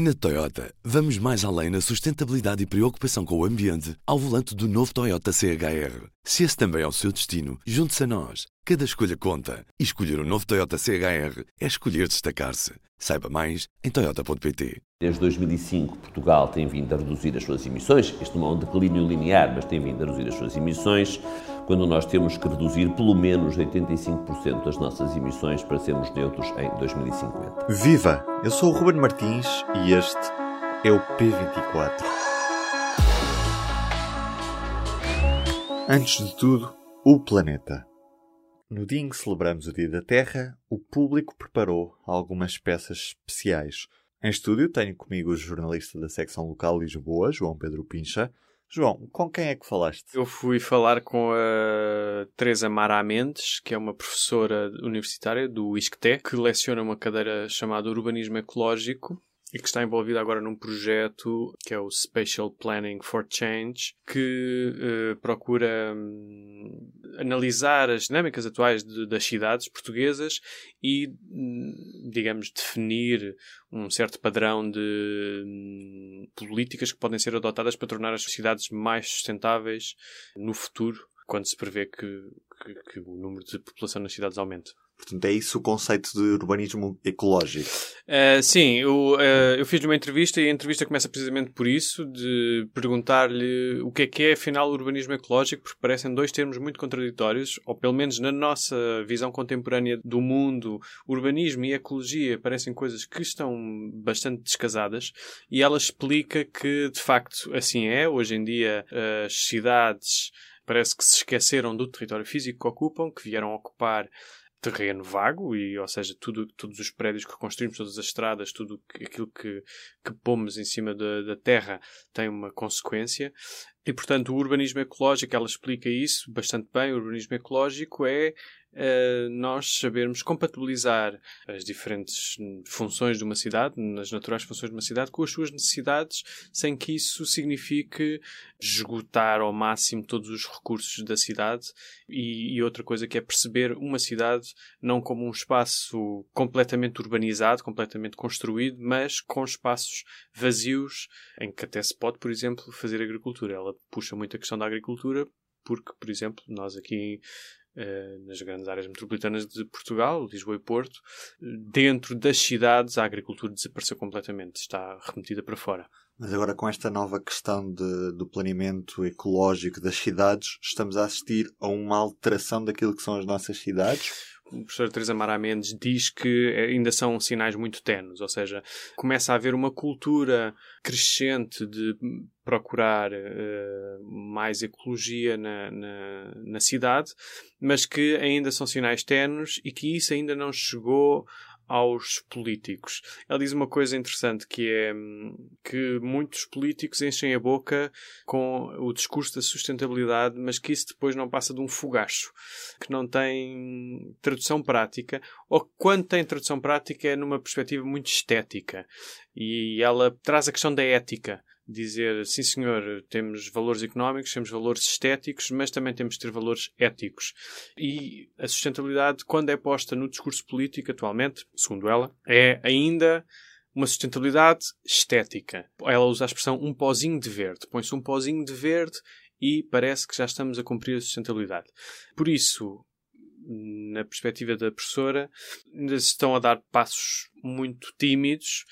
Na Toyota, vamos mais além na sustentabilidade e preocupação com o ambiente ao volante do novo Toyota CHR. Se esse também é o seu destino, junte-se a nós. Cada escolha conta. E escolher o um novo Toyota CHR é escolher destacar-se. Saiba mais em Toyota.pt. Desde 2005, Portugal tem vindo a reduzir as suas emissões. Este não é um declínio linear, mas tem vindo a reduzir as suas emissões. Quando nós temos que reduzir pelo menos 85% das nossas emissões para sermos neutros em 2050. Viva! Eu sou o Ruben Martins e este é o P24. Antes de tudo, o planeta. No dia em que celebramos o Dia da Terra, o público preparou algumas peças especiais. Em estúdio tenho comigo o jornalista da secção local Lisboa, João Pedro Pincha. João, com quem é que falaste? Eu fui falar com a Teresa Mara Mendes, que é uma professora universitária do ISCTE, que leciona uma cadeira chamada Urbanismo Ecológico e que está envolvida agora num projeto que é o Spatial Planning for Change, que uh, procura um, analisar as dinâmicas atuais de, das cidades portuguesas e, hum, digamos, definir um certo padrão de um, políticas que podem ser adotadas para tornar as cidades mais sustentáveis no futuro, quando se prevê que, que, que o número de população nas cidades aumente. Portanto, é isso o conceito de urbanismo ecológico. Uh, sim, eu, uh, eu fiz uma entrevista e a entrevista começa precisamente por isso, de perguntar-lhe o que é que é, afinal, o urbanismo ecológico, porque parecem dois termos muito contraditórios, ou pelo menos na nossa visão contemporânea do mundo, urbanismo e ecologia parecem coisas que estão bastante descasadas, e ela explica que, de facto, assim é. Hoje em dia, as cidades parece que se esqueceram do território físico que ocupam, que vieram ocupar terreno vago, e, ou seja, tudo, todos os prédios que construímos, todas as estradas, tudo aquilo que, que pomos em cima da, da terra tem uma consequência. E, portanto, o urbanismo ecológico, ela explica isso bastante bem. O urbanismo ecológico é uh, nós sabermos compatibilizar as diferentes funções de uma cidade, as naturais funções de uma cidade, com as suas necessidades, sem que isso signifique esgotar ao máximo todos os recursos da cidade. E, e outra coisa que é perceber uma cidade não como um espaço completamente urbanizado, completamente construído, mas com espaços vazios em que até se pode, por exemplo, fazer agricultura. Ela puxa muito a questão da agricultura porque, por exemplo, nós aqui nas grandes áreas metropolitanas de Portugal, Lisboa e Porto, dentro das cidades a agricultura desapareceu completamente, está remetida para fora. Mas agora com esta nova questão de, do planeamento ecológico das cidades, estamos a assistir a uma alteração daquilo que são as nossas cidades? O professor Teresa Mara Mendes diz que ainda são sinais muito tenos, ou seja, começa a haver uma cultura crescente de procurar uh, mais ecologia na, na, na, cidade, mas que ainda são sinais tenos e que isso ainda não chegou aos políticos. Ela diz uma coisa interessante que é hum, que muitos políticos enchem a boca com o discurso da sustentabilidade, mas que isso depois não passa de um fogacho, que não tem tradução prática, ou quando tem tradução prática é numa perspectiva muito estética. E ela traz a questão da ética dizer sim senhor, temos valores económicos, temos valores estéticos, mas também temos de ter valores éticos. E a sustentabilidade, quando é posta no discurso político atualmente, segundo ela, é ainda uma sustentabilidade estética. Ela usa a expressão um pozinho de verde. Põe-se um pozinho de verde e parece que já estamos a cumprir a sustentabilidade. Por isso, na perspectiva da professora, ainda se estão a dar passos muito tímidos,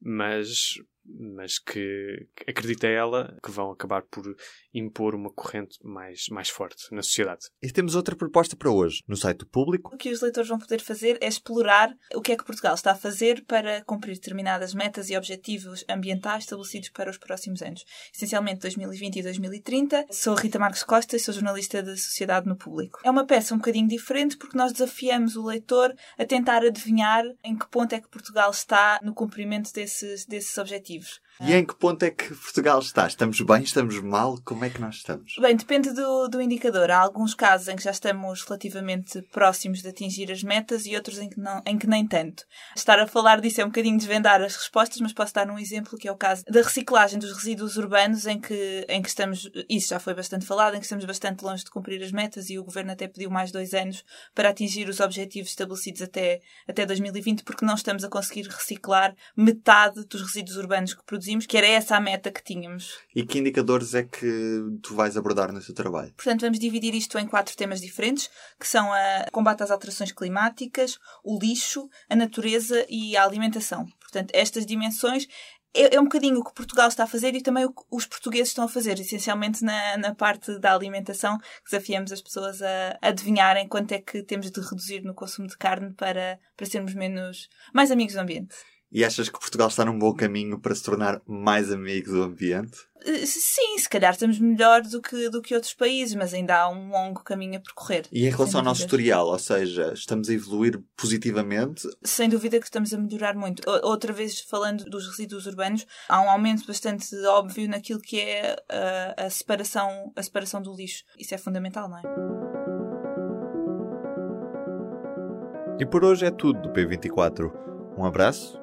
mas mas que acredita ela que vão acabar por impor uma corrente mais, mais forte na sociedade. E temos outra proposta para hoje, no site público. O que os leitores vão poder fazer é explorar o que é que Portugal está a fazer para cumprir determinadas metas e objetivos ambientais estabelecidos para os próximos anos, essencialmente 2020 e 2030. Sou Rita Marques Costa e sou jornalista de Sociedade no Público. É uma peça um bocadinho diferente porque nós desafiamos o leitor a tentar adivinhar em que ponto é que Portugal está no cumprimento desses, desses objetivos objetivos. E em que ponto é que Portugal está? Estamos bem? Estamos mal? Como é que nós estamos? Bem, depende do, do indicador. Há alguns casos em que já estamos relativamente próximos de atingir as metas e outros em que, não, em que nem tanto. Estar a falar disso é um bocadinho desvendar as respostas, mas posso dar um exemplo que é o caso da reciclagem dos resíduos urbanos, em que, em que estamos, isso já foi bastante falado, em que estamos bastante longe de cumprir as metas e o Governo até pediu mais dois anos para atingir os objetivos estabelecidos até, até 2020, porque não estamos a conseguir reciclar metade dos resíduos urbanos que produzimos, que era essa a meta que tínhamos. E que indicadores é que tu vais abordar no teu trabalho? Portanto, vamos dividir isto em quatro temas diferentes, que são a combate às alterações climáticas, o lixo, a natureza e a alimentação. Portanto, estas dimensões é, é, um bocadinho o que Portugal está a fazer e também o que os portugueses estão a fazer, essencialmente na, na parte da alimentação. Desafiamos as pessoas a, a adivinharem quanto é que temos de reduzir no consumo de carne para, para sermos menos, mais amigos do ambiente. E achas que Portugal está num bom caminho para se tornar mais amigo do ambiente? Eh, sim, se calhar estamos melhor do que, do que outros países, mas ainda há um longo caminho a percorrer. E em relação ao nosso historial, ou seja, estamos a evoluir positivamente? Sem dúvida que estamos a melhorar muito. Outra vez, falando dos resíduos urbanos, há um aumento bastante óbvio naquilo que é a, a separação, a separação do lixo. Isso é fundamental, não é? E por hoje é tudo do P24. Um abraço